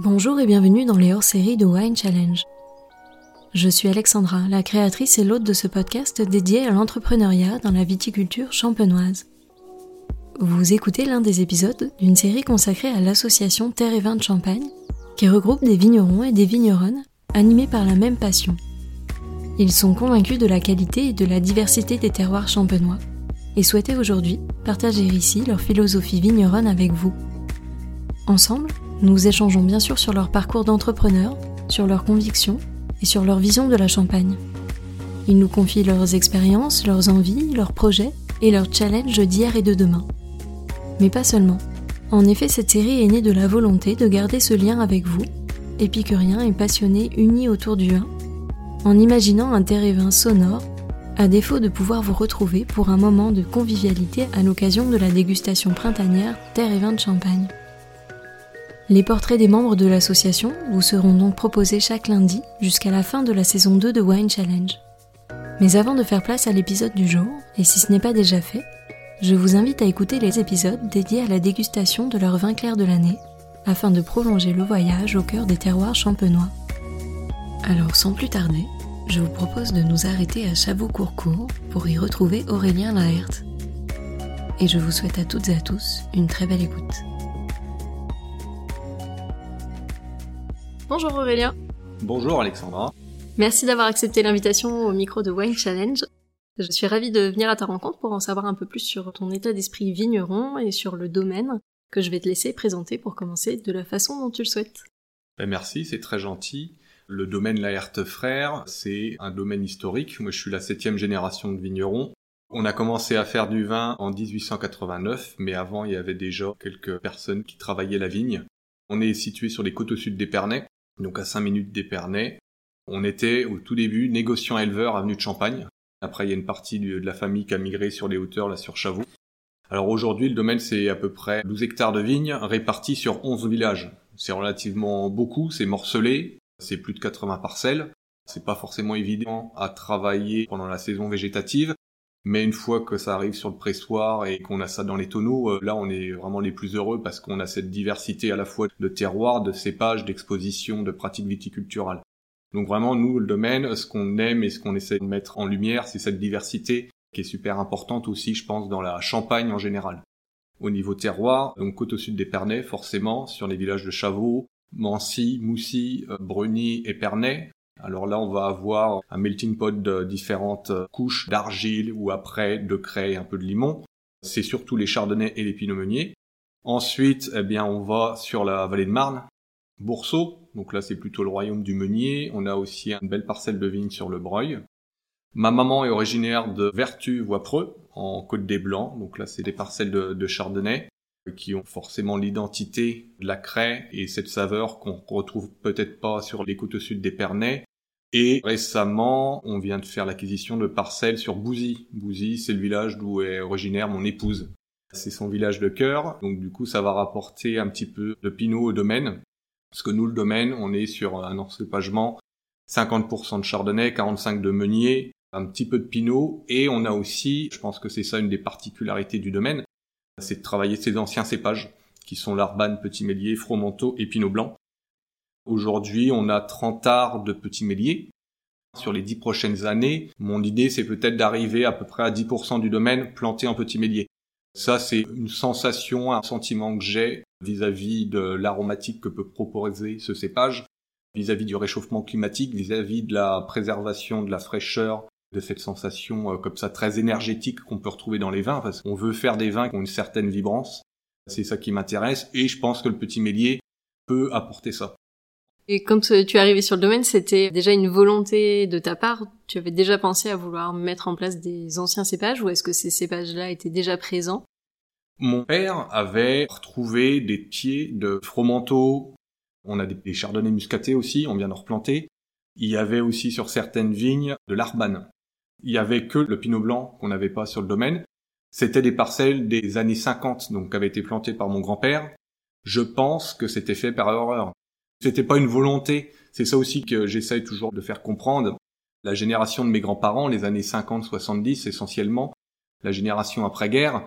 Bonjour et bienvenue dans les hors-séries de Wine Challenge. Je suis Alexandra, la créatrice et l'hôte de ce podcast dédié à l'entrepreneuriat dans la viticulture champenoise. Vous écoutez l'un des épisodes d'une série consacrée à l'association Terre et Vin de Champagne, qui regroupe des vignerons et des vigneronnes animés par la même passion. Ils sont convaincus de la qualité et de la diversité des terroirs champenois et souhaitaient aujourd'hui partager ici leur philosophie vigneronne avec vous. Ensemble, nous échangeons bien sûr sur leur parcours d'entrepreneur, sur leurs convictions et sur leur vision de la Champagne. Ils nous confient leurs expériences, leurs envies, leurs projets et leurs challenges d'hier et de demain. Mais pas seulement. En effet, cette série est née de la volonté de garder ce lien avec vous, épicuriens et passionnés unis autour du vin, en imaginant un terre et vin sonore, à défaut de pouvoir vous retrouver pour un moment de convivialité à l'occasion de la dégustation printanière Terre et vin de Champagne. Les portraits des membres de l'association vous seront donc proposés chaque lundi jusqu'à la fin de la saison 2 de Wine Challenge. Mais avant de faire place à l'épisode du jour, et si ce n'est pas déjà fait, je vous invite à écouter les épisodes dédiés à la dégustation de leur vin clair de l'année, afin de prolonger le voyage au cœur des terroirs champenois. Alors sans plus tarder, je vous propose de nous arrêter à Chavaux-Courcourt pour y retrouver Aurélien Laert. Et je vous souhaite à toutes et à tous une très belle écoute. Bonjour Aurélien. Bonjour Alexandra. Merci d'avoir accepté l'invitation au micro de Wine Challenge. Je suis ravie de venir à ta rencontre pour en savoir un peu plus sur ton état d'esprit vigneron et sur le domaine que je vais te laisser présenter pour commencer de la façon dont tu le souhaites. Ben merci, c'est très gentil. Le domaine Laerte Frères, c'est un domaine historique. Moi, je suis la septième génération de vignerons. On a commencé à faire du vin en 1889, mais avant, il y avait déjà quelques personnes qui travaillaient la vigne. On est situé sur les côtes au sud d'Épernay, donc à 5 minutes d'Épernay. On était au tout début négociant éleveur avenue de Champagne. Après, il y a une partie de la famille qui a migré sur les hauteurs, là, sur Chavaux. Alors aujourd'hui, le domaine, c'est à peu près 12 hectares de vignes répartis sur 11 villages. C'est relativement beaucoup, c'est morcelé, c'est plus de 80 parcelles. C'est pas forcément évident à travailler pendant la saison végétative, mais une fois que ça arrive sur le pressoir et qu'on a ça dans les tonneaux, euh, là on est vraiment les plus heureux parce qu'on a cette diversité à la fois de terroirs, de cépages, d'expositions, de pratiques viticulturales. Donc vraiment, nous, le domaine, ce qu'on aime et ce qu'on essaie de mettre en lumière, c'est cette diversité qui est super importante aussi, je pense, dans la Champagne en général. Au niveau terroir, donc côte au sud d'Épernay, forcément, sur les villages de Chavaux, Mancy, Moussy, euh, Breny et Pernay. Alors là, on va avoir un melting pot de différentes couches d'argile ou après de craie et un peu de limon. C'est surtout les chardonnays et les pinot meuniers. Ensuite, eh bien, on va sur la vallée de Marne, Boursault, donc là c'est plutôt le royaume du meunier. On a aussi une belle parcelle de vigne sur le Breuil. Ma maman est originaire de Vertu, Voipreux, en Côte des Blancs. Donc là c'est des parcelles de, de chardonnay qui ont forcément l'identité de la craie et cette saveur qu'on retrouve peut-être pas sur les côtes sud d'Épernay. Et récemment, on vient de faire l'acquisition de parcelles sur Bouzy. Bouzy, c'est le village d'où est originaire mon épouse. C'est son village de cœur, donc du coup ça va rapporter un petit peu de pinot au domaine. Parce que nous, le domaine, on est sur un encépagement 50% de chardonnay, 45% de meunier, un petit peu de pinot, et on a aussi, je pense que c'est ça une des particularités du domaine, c'est de travailler ces anciens cépages, qui sont l'arbane, petit mélier, fromenteau et pinot blanc. Aujourd'hui, on a 30 arts de petit mélier. Sur les 10 prochaines années, mon idée, c'est peut-être d'arriver à peu près à 10% du domaine planté en petit mélier. Ça, c'est une sensation, un sentiment que j'ai vis-à-vis de l'aromatique que peut proposer ce cépage, vis-à-vis du réchauffement climatique, vis-à-vis de la préservation de la fraîcheur, de cette sensation euh, comme ça très énergétique qu'on peut retrouver dans les vins, parce qu'on veut faire des vins qui ont une certaine vibrance. C'est ça qui m'intéresse, et je pense que le petit mélier peut apporter ça. Et quand tu es arrivé sur le domaine, c'était déjà une volonté de ta part? Tu avais déjà pensé à vouloir mettre en place des anciens cépages ou est-ce que ces cépages-là étaient déjà présents? Mon père avait retrouvé des pieds de fromenteau. On a des chardonnays muscatés aussi, on vient de replanter. Il y avait aussi sur certaines vignes de l'arbane. Il y avait que le pinot blanc qu'on n'avait pas sur le domaine. C'était des parcelles des années 50, donc qui avaient été plantées par mon grand-père. Je pense que c'était fait par erreur. C'était pas une volonté. C'est ça aussi que j'essaye toujours de faire comprendre. La génération de mes grands-parents, les années 50-70 essentiellement, la génération après-guerre,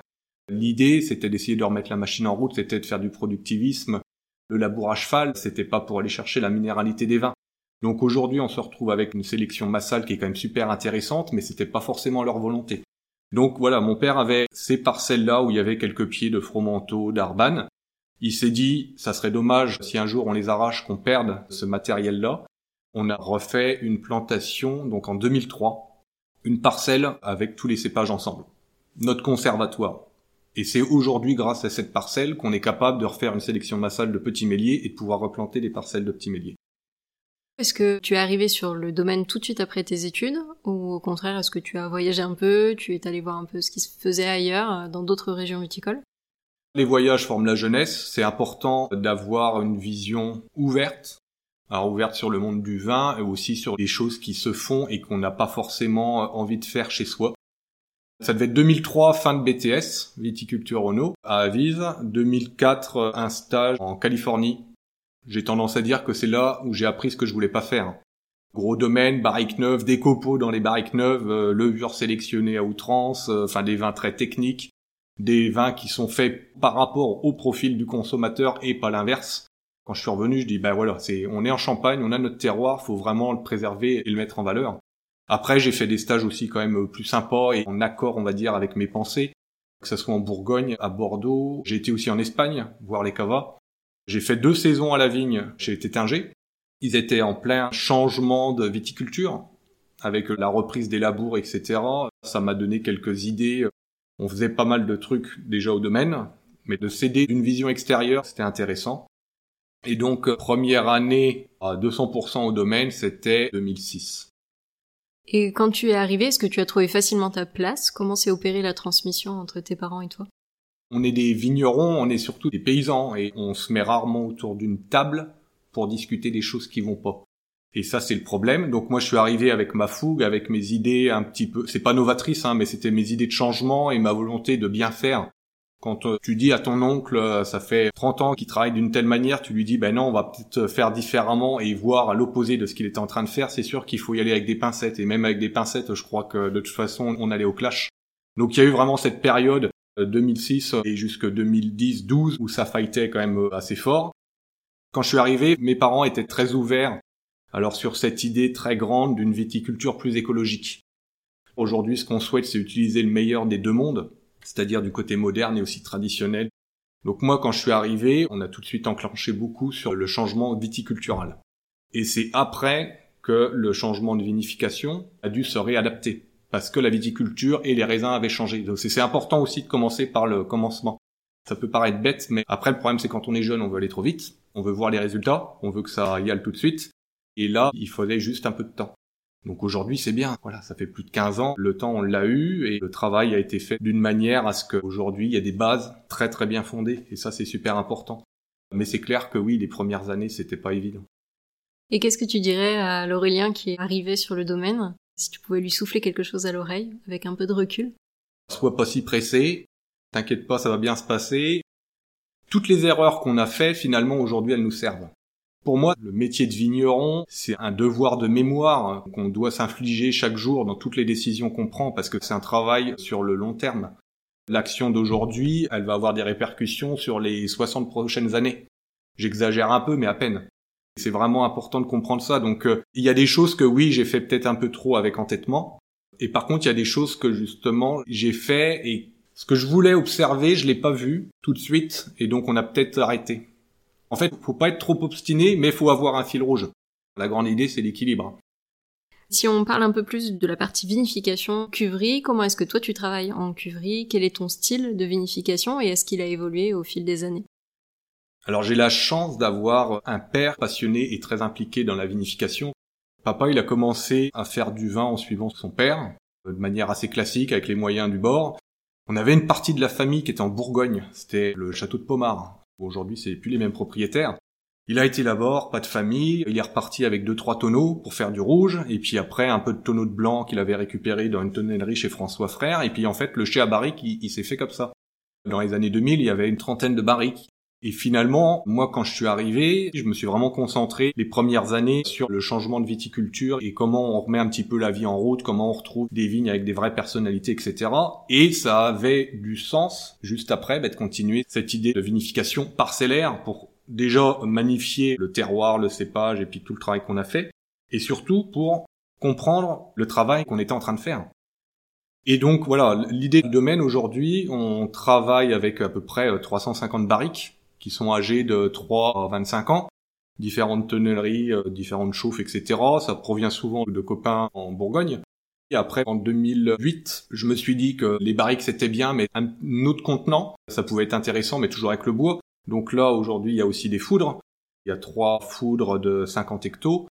l'idée c'était d'essayer de remettre la machine en route, c'était de faire du productivisme, Le labour à cheval, c'était pas pour aller chercher la minéralité des vins. Donc aujourd'hui, on se retrouve avec une sélection massale qui est quand même super intéressante, mais c'était pas forcément leur volonté. Donc voilà, mon père avait ces parcelles-là où il y avait quelques pieds de fromenteau, d'arbane. Il s'est dit, ça serait dommage si un jour on les arrache, qu'on perde ce matériel-là. On a refait une plantation, donc en 2003, une parcelle avec tous les cépages ensemble. Notre conservatoire. Et c'est aujourd'hui grâce à cette parcelle qu'on est capable de refaire une sélection massale de petits méliers et de pouvoir replanter des parcelles de petits méliers. Est-ce que tu es arrivé sur le domaine tout de suite après tes études ou au contraire est-ce que tu as voyagé un peu, tu es allé voir un peu ce qui se faisait ailleurs euh, dans d'autres régions viticoles? Les voyages forment la jeunesse, c'est important d'avoir une vision ouverte, alors ouverte sur le monde du vin et aussi sur les choses qui se font et qu'on n'a pas forcément envie de faire chez soi. Ça devait être 2003, fin de BTS, viticulture Renault, à Aviv. 2004, un stage en Californie. J'ai tendance à dire que c'est là où j'ai appris ce que je voulais pas faire. Gros domaine, barrique neuve, des copeaux dans les barriques neuves, euh, levures sélectionnées à outrance, euh, enfin des vins très techniques, des vins qui sont faits par rapport au profil du consommateur et pas l'inverse. Quand je suis revenu, je dis ben voilà, c'est on est en Champagne, on a notre terroir, faut vraiment le préserver et le mettre en valeur. Après, j'ai fait des stages aussi quand même plus sympas et en accord, on va dire, avec mes pensées. Que ce soit en Bourgogne, à Bordeaux. J'ai été aussi en Espagne, voir les cavas. J'ai fait deux saisons à la vigne chez Tétinger. Ils étaient en plein changement de viticulture, avec la reprise des labours, etc. Ça m'a donné quelques idées. On faisait pas mal de trucs déjà au domaine, mais de céder d'une vision extérieure, c'était intéressant. Et donc, première année à 200% au domaine, c'était 2006. Et quand tu es arrivé, est-ce que tu as trouvé facilement ta place? Comment s'est opérée la transmission entre tes parents et toi? On est des vignerons, on est surtout des paysans et on se met rarement autour d'une table pour discuter des choses qui vont pas. Et ça, c'est le problème. Donc moi, je suis arrivé avec ma fougue, avec mes idées un petit peu, c'est pas novatrice, hein, mais c'était mes idées de changement et ma volonté de bien faire quand euh, tu dis à ton oncle, euh, ça fait 30 ans qu'il travaille d'une telle manière, tu lui dis, ben non, on va peut-être faire différemment et voir à l'opposé de ce qu'il était en train de faire, c'est sûr qu'il faut y aller avec des pincettes. Et même avec des pincettes, je crois que de toute façon, on allait au clash. Donc il y a eu vraiment cette période 2006 euh, et jusque 2010-12 où ça fightait quand même assez fort. Quand je suis arrivé, mes parents étaient très ouverts alors sur cette idée très grande d'une viticulture plus écologique. Aujourd'hui, ce qu'on souhaite, c'est utiliser le meilleur des deux mondes, c'est-à-dire du côté moderne et aussi traditionnel. Donc moi, quand je suis arrivé, on a tout de suite enclenché beaucoup sur le changement viticultural. Et c'est après que le changement de vinification a dû se réadapter, parce que la viticulture et les raisins avaient changé. Donc c'est important aussi de commencer par le commencement. Ça peut paraître bête, mais après le problème c'est quand on est jeune, on veut aller trop vite, on veut voir les résultats, on veut que ça y aille tout de suite, et là, il fallait juste un peu de temps. Donc aujourd'hui, c'est bien. Voilà, ça fait plus de 15 ans. Le temps, on l'a eu et le travail a été fait d'une manière à ce qu'aujourd'hui, il y a des bases très très bien fondées. Et ça, c'est super important. Mais c'est clair que oui, les premières années, c'était pas évident. Et qu'est-ce que tu dirais à l'Aurélien qui est arrivé sur le domaine? Si tu pouvais lui souffler quelque chose à l'oreille avec un peu de recul Sois pas si pressé. T'inquiète pas, ça va bien se passer. Toutes les erreurs qu'on a fait, finalement, aujourd'hui, elles nous servent. Pour moi, le métier de vigneron, c'est un devoir de mémoire qu'on doit s'infliger chaque jour dans toutes les décisions qu'on prend parce que c'est un travail sur le long terme. L'action d'aujourd'hui, elle va avoir des répercussions sur les 60 prochaines années. J'exagère un peu, mais à peine. C'est vraiment important de comprendre ça. Donc, euh, il y a des choses que oui, j'ai fait peut-être un peu trop avec entêtement. Et par contre, il y a des choses que justement, j'ai fait et ce que je voulais observer, je l'ai pas vu tout de suite. Et donc, on a peut-être arrêté. En fait, faut pas être trop obstiné, mais faut avoir un fil rouge. La grande idée, c'est l'équilibre. Si on parle un peu plus de la partie vinification, cuverie, comment est-ce que toi tu travailles en cuverie? Quel est ton style de vinification et est-ce qu'il a évolué au fil des années? Alors j'ai la chance d'avoir un père passionné et très impliqué dans la vinification. Papa, il a commencé à faire du vin en suivant son père, de manière assez classique avec les moyens du bord. On avait une partie de la famille qui était en Bourgogne, c'était le château de Pomard. Aujourd'hui, c'est plus les mêmes propriétaires. Il a été là-bas, pas de famille, il est reparti avec deux trois tonneaux pour faire du rouge, et puis après un peu de tonneaux de blanc qu'il avait récupéré dans une tonnellerie chez François Frère, et puis en fait le chai à barrique, il, s'est fait comme ça. Dans les années 2000, il y avait une trentaine de barriques. Et finalement, moi quand je suis arrivé, je me suis vraiment concentré les premières années sur le changement de viticulture et comment on remet un petit peu la vie en route, comment on retrouve des vignes avec des vraies personnalités, etc. Et ça avait du sens juste après bah, de continuer cette idée de vinification parcellaire pour déjà magnifier le terroir, le cépage et puis tout le travail qu'on a fait, et surtout pour comprendre le travail qu'on était en train de faire. Et donc voilà, l'idée du domaine aujourd'hui, on travaille avec à peu près 350 barriques qui sont âgées de 3 à 25 ans, différentes tonnelleries, euh, différentes chauffes, etc. Ça provient souvent de copains en Bourgogne. Et après, en 2008, je me suis dit que les barriques c'était bien, mais un autre contenant, ça pouvait être intéressant, mais toujours avec le bois. Donc là, aujourd'hui, il y a aussi des foudres. Il y a trois foudres de 50 hectos.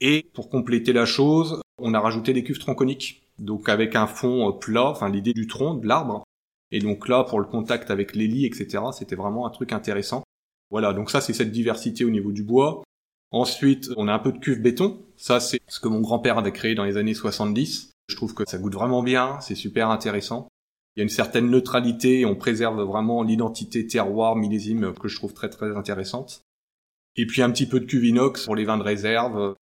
Et pour compléter la chose, on a rajouté des cuves tronconiques. Donc avec un fond euh, plat, enfin l'idée du tronc, de l'arbre. Et donc là, pour le contact avec les etc., c'était vraiment un truc intéressant. Voilà, donc ça c'est cette diversité au niveau du bois. Ensuite, on a un peu de cuve béton. Ça c'est ce que mon grand-père avait créé dans les années 70. Je trouve que ça goûte vraiment bien, c'est super intéressant. Il y a une certaine neutralité on préserve vraiment l'identité terroir millésime que je trouve très très intéressante. Et puis un petit peu de cuve inox pour les vins de réserve.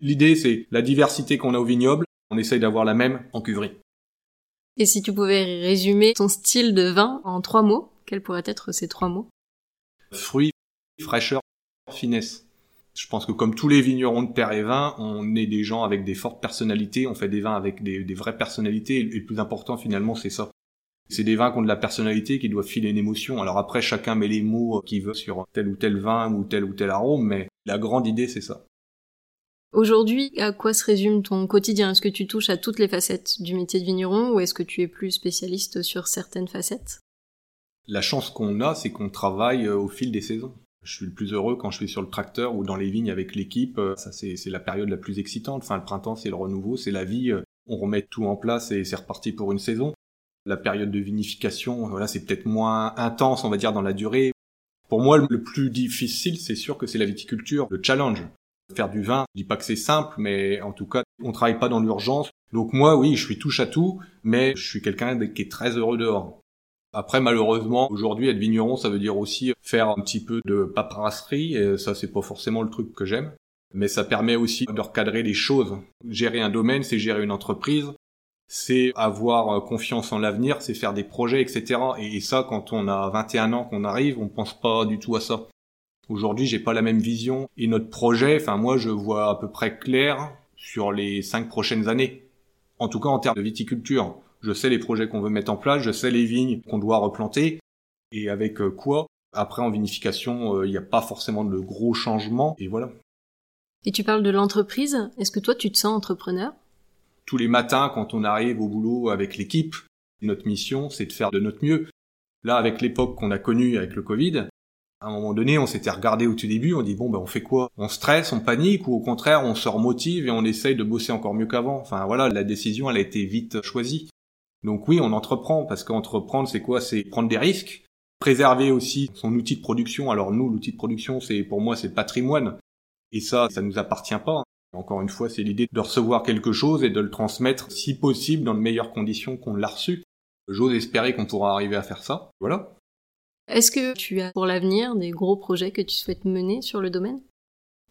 L'idée c'est la diversité qu'on a au vignoble, on essaye d'avoir la même en cuverie. Et si tu pouvais résumer ton style de vin en trois mots, quels pourraient être ces trois mots? Fruits, fraîcheur, finesse. Je pense que comme tous les vignerons de terre et vin, on est des gens avec des fortes personnalités, on fait des vins avec des, des vraies personnalités, et le plus important finalement c'est ça. C'est des vins qui ont de la personnalité, qui doivent filer une émotion. Alors après, chacun met les mots qu'il veut sur tel ou tel vin ou tel ou tel arôme, mais la grande idée, c'est ça. Aujourd'hui, à quoi se résume ton quotidien? Est-ce que tu touches à toutes les facettes du métier de vigneron ou est-ce que tu es plus spécialiste sur certaines facettes? La chance qu'on a, c'est qu'on travaille euh, au fil des saisons. Je suis le plus heureux quand je suis sur le tracteur ou dans les vignes avec l'équipe. Euh, ça, c'est la période la plus excitante. Enfin, le printemps, c'est le renouveau, c'est la vie. Euh, on remet tout en place et c'est reparti pour une saison la période de vinification, voilà, c'est peut-être moins intense, on va dire, dans la durée. Pour moi, le plus difficile, c'est sûr que c'est la viticulture, le challenge. Faire du vin, je dis pas que c'est simple, mais en tout cas, on travaille pas dans l'urgence. Donc moi, oui, je suis touche à tout, mais je suis quelqu'un qui est très heureux dehors. Après, malheureusement, aujourd'hui, être vigneron, ça veut dire aussi faire un petit peu de paperasserie, et ça, c'est pas forcément le truc que j'aime. Mais ça permet aussi de recadrer les choses. Gérer un domaine, c'est gérer une entreprise c'est avoir euh, confiance en l'avenir, c'est faire des projets, etc. Et ça, quand on a 21 ans qu'on arrive, on pense pas du tout à ça. Aujourd'hui, j'ai pas la même vision. Et notre projet, enfin moi, je vois à peu près clair sur les cinq prochaines années. En tout cas, en termes de viticulture. Je sais les projets qu'on veut mettre en place, je sais les vignes qu'on doit replanter. Et avec euh, quoi Après, en vinification, euh, il n'y a pas forcément de gros changements. Et voilà. Et tu parles de l'entreprise. Est-ce que toi, tu te sens entrepreneur? Tous les matins quand on arrive au boulot avec l'équipe, notre mission, c'est de faire de notre mieux. Là, avec l'époque qu'on a connue avec le Covid, à un moment donné, on s'était regardé au tout début, on dit bon ben on fait quoi? On stresse, on panique ou au contraire on se remotive et on essaye de bosser encore mieux qu'avant? Enfin voilà, la décision elle a été vite choisie. Donc oui, on entreprend parce qu'entreprendre c'est quoi? C'est prendre des risques, préserver aussi son outil de production. Alors nous, l'outil de production, c'est pour moi c'est le patrimoine et ça, ça nous appartient pas. Encore une fois, c'est l'idée de recevoir quelque chose et de le transmettre, si possible, dans de meilleures conditions qu'on l'a reçu. J'ose espérer qu'on pourra arriver à faire ça. Voilà. Est-ce que tu as pour l'avenir des gros projets que tu souhaites mener sur le domaine?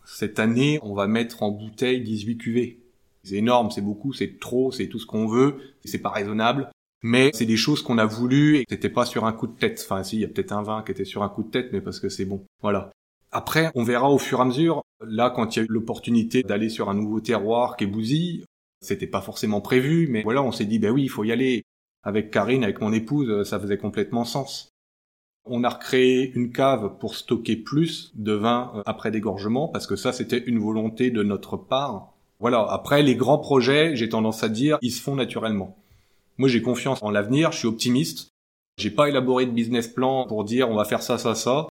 Cette année, on va mettre en bouteille 18 cuvées. C'est énorme, c'est beaucoup, c'est trop, c'est tout ce qu'on veut, c'est pas raisonnable. Mais c'est des choses qu'on a voulu et c'était pas sur un coup de tête. Enfin, si, il y a peut-être un vin qui était sur un coup de tête, mais parce que c'est bon. Voilà. Après, on verra au fur et à mesure. Là, quand il y a eu l'opportunité d'aller sur un nouveau terroir qui est Bouzy, c'était pas forcément prévu, mais voilà, on s'est dit, ben oui, il faut y aller. Avec Karine, avec mon épouse, ça faisait complètement sens. On a recréé une cave pour stocker plus de vin euh, après dégorgement, parce que ça, c'était une volonté de notre part. Voilà, après, les grands projets, j'ai tendance à dire, ils se font naturellement. Moi, j'ai confiance en l'avenir, je suis optimiste. J'ai pas élaboré de business plan pour dire on va faire ça, ça, ça.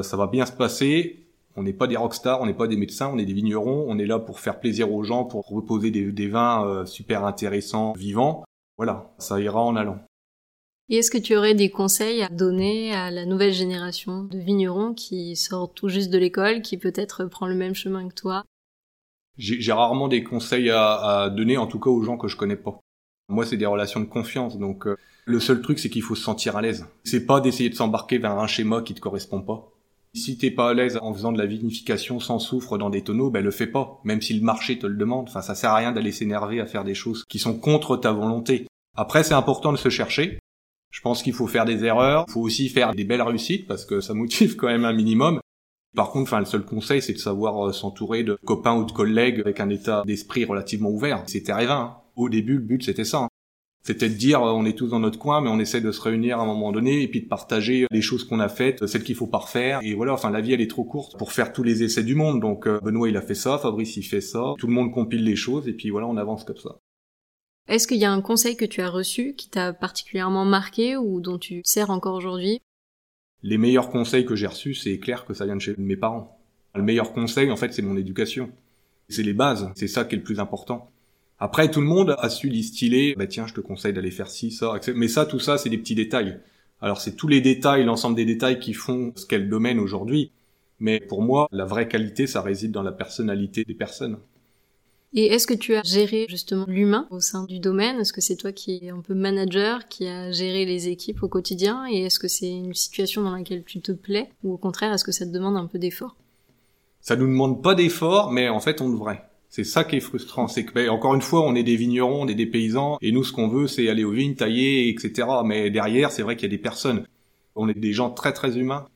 Ça va bien se passer. On n'est pas des rockstars, on n'est pas des médecins, on est des vignerons. On est là pour faire plaisir aux gens, pour reposer des, vins euh, super intéressants, vivants. Voilà, ça ira en allant. Et est-ce que tu aurais des conseils à donner à la nouvelle génération de vignerons qui sortent tout juste de l'école, qui peut-être prend le même chemin que toi? J'ai rarement des conseils à, donner, en tout cas aux gens que je connais pas. Moi, c'est des relations de confiance, donc euh, le seul truc, c'est qu'il faut se sentir à l'aise. C'est pas d'essayer de s'embarquer vers un schéma qui te correspond pas. Si t'es pas à l'aise en faisant de la vinification sans soufre dans des tonneaux, ben le fais pas, même si le marché te le demande. Enfin, ça sert à rien d'aller s'énerver à faire des choses qui sont contre ta volonté. Après, c'est important de se chercher. Je pense qu'il faut faire des erreurs, il faut aussi faire des belles réussites parce que ça motive quand même un minimum. Par contre, enfin, le seul conseil, c'est de savoir euh, s'entourer de copains ou de collègues avec un état d'esprit relativement ouvert. C'était rêvin. Hein. Au début, le but, c'était ça. Hein. C'était de dire, euh, on est tous dans notre coin, mais on essaie de se réunir à un moment donné et puis de partager les choses qu'on a faites, celles qu'il faut pas refaire. Et voilà, enfin, la vie, elle est trop courte pour faire tous les essais du monde. Donc, euh, Benoît, il a fait ça, Fabrice, il fait ça. Tout le monde compile les choses et puis voilà, on avance comme ça. Est-ce qu'il y a un conseil que tu as reçu qui t'a particulièrement marqué ou dont tu sers encore aujourd'hui? Les meilleurs conseils que j'ai reçus, c'est clair que ça vient de chez mes parents. Le meilleur conseil, en fait, c'est mon éducation. C'est les bases, c'est ça qui est le plus important. Après, tout le monde a su distiller, bah tiens, je te conseille d'aller faire ci, ça, etc. Mais ça, tout ça, c'est des petits détails. Alors c'est tous les détails, l'ensemble des détails qui font ce qu'est le domaine aujourd'hui. Mais pour moi, la vraie qualité, ça réside dans la personnalité des personnes. Et est-ce que tu as géré justement l'humain au sein du domaine? Est-ce que c'est toi qui es un peu manager, qui a géré les équipes au quotidien? Et est-ce que c'est une situation dans laquelle tu te plais? Ou au contraire, est-ce que ça te demande un peu d'effort? Ça nous demande pas d'effort, mais en fait on devrait. C'est ça qui est frustrant, c'est que ben, encore une fois, on est des vignerons, on est des paysans, et nous ce qu'on veut, c'est aller aux vignes, tailler, etc. Mais derrière, c'est vrai qu'il y a des personnes. On est des gens très très humains.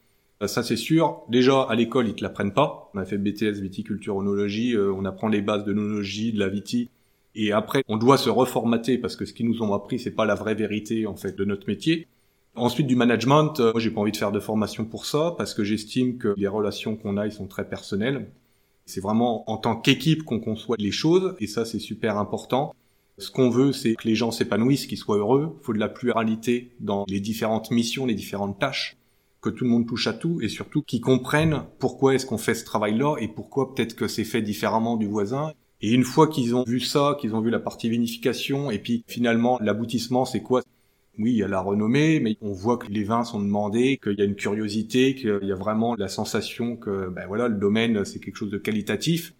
Euh, ça c'est sûr. Déjà à l'école ils te l'apprennent pas. On a fait BTS viticulture onologie, euh, on apprend les bases de l'onologie, de la viti. Et après on doit se reformater parce que ce qu'ils nous ont appris c'est pas la vraie vérité en fait de notre métier. Ensuite du management, euh, moi j'ai pas envie de faire de formation pour ça parce que j'estime que les relations qu'on a ils sont très personnelles. C'est vraiment en tant qu'équipe qu'on conçoit les choses et ça c'est super important. Ce qu'on veut, c'est que les gens s'épanouissent, qu'ils soient heureux. Il faut de la pluralité dans les différentes missions, les différentes tâches que tout le monde touche à tout et surtout qu'ils comprennent pourquoi est-ce qu'on fait ce travail-là et pourquoi peut-être que c'est fait différemment du voisin. Et une fois qu'ils ont vu ça, qu'ils ont vu la partie vinification et puis finalement l'aboutissement c'est quoi? Oui, il y a la renommée, mais on voit que les vins sont demandés, qu'il y a une curiosité, qu'il y a vraiment la sensation que, ben voilà, le domaine, c'est quelque chose de qualitatif.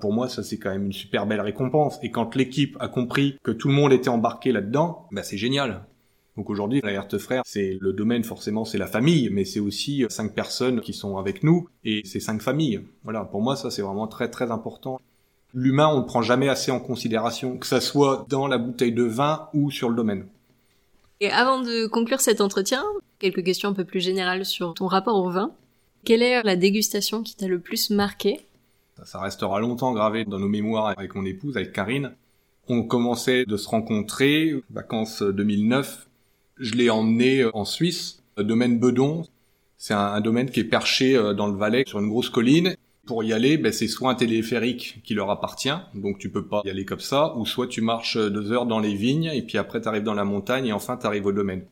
Pour moi, ça, c'est quand même une super belle récompense. Et quand l'équipe a compris que tout le monde était embarqué là-dedans, ben c'est génial. Donc aujourd'hui, la Herte Frère, c'est le domaine forcément, c'est la famille, mais c'est aussi cinq personnes qui sont avec nous et c'est cinq familles. Voilà, pour moi, ça c'est vraiment très très important. L'humain, on ne prend jamais assez en considération, que ça soit dans la bouteille de vin ou sur le domaine. Et avant de conclure cet entretien, quelques questions un peu plus générales sur ton rapport au vin. Quelle est la dégustation qui t'a le plus marqué? Ça restera longtemps gravé dans nos mémoires avec mon épouse, avec Karine. On commençait de se rencontrer, vacances 2009, je l'ai emmené euh, en Suisse, domaine Bedon. C'est un, domaine qui est perché euh, dans le Valais sur une grosse colline. Pour y aller, ben, c'est soit un téléphérique qui leur appartient, donc tu peux pas y aller comme ça, ou soit tu marches euh, deux heures dans les vignes et puis après tu arrives dans la montagne et enfin tu arrives au domaine.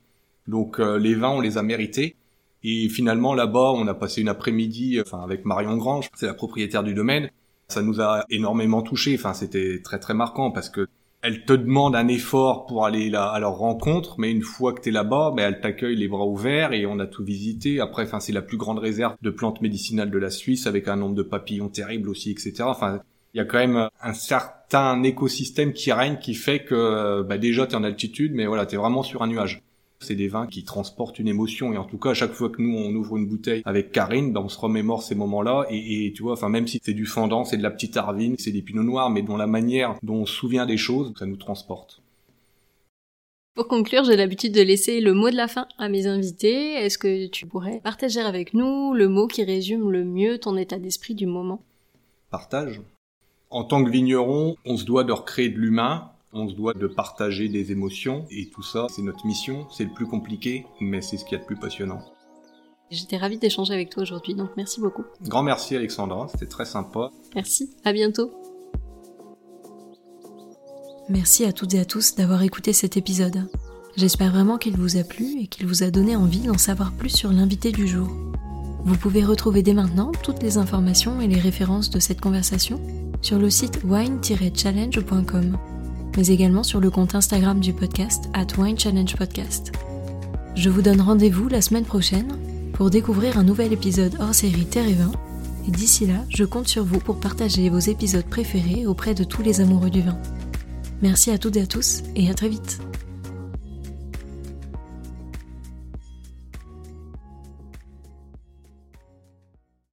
Donc les vins, on les a mérités. Et finalement là-bas, on a passé une après-midi, enfin avec Marion Grange, c'est la propriétaire du domaine. Ça nous a énormément touché. Enfin, c'était très très marquant parce que elle te demande un effort pour aller là à leur rencontre, mais une fois que tu es là-bas, ben, elle t'accueille les bras ouverts et on a tout visité. Après, enfin, c'est la plus grande réserve de plantes médicinales de la Suisse avec un nombre de papillons terribles aussi, etc. Enfin, il y a quand même un certain écosystème qui règne qui fait que bah, déjà tu es en altitude, mais voilà, tu es vraiment sur un nuage. C'est des vins qui transportent une émotion et en tout cas à chaque fois que nous on ouvre une bouteille avec Karine, ben on se remémore ces moments-là et, tu vois, enfin même si c'est du fendant, c'est de la petite arvine, c'est des pinots noirs, mais dont la manière dont on se souvient des choses, ça nous transporte. Pour conclure, j'ai l'habitude de laisser le mot de la fin à mes invités. Est-ce que tu pourrais partager avec nous le mot qui résume le mieux ton état d'esprit du moment? Partage. En tant que vigneron, on se doit de recréer de l'humain, on se doit de partager des émotions et tout ça, c'est notre mission. C'est le plus compliqué, mais c'est ce qu'il y a de plus passionnant. J'étais ravie d'échanger avec toi aujourd'hui, donc merci beaucoup. Grand merci Alexandra, c'était très sympa. Merci, à bientôt. Merci à toutes et à tous d'avoir écouté cet épisode. J'espère vraiment qu'il vous a plu et qu'il vous a donné envie d'en savoir plus sur l'invité du jour. Vous pouvez retrouver dès maintenant toutes les informations et les références de cette conversation sur le site wine-challenge.com mais également sur le compte Instagram du podcast at Wine Challenge Podcast. Je vous donne rendez-vous la semaine prochaine pour découvrir un nouvel épisode hors série Terre et Vin. Et d'ici là, je compte sur vous pour partager vos épisodes préférés auprès de tous les amoureux du vin. Merci à toutes et à tous et à très vite.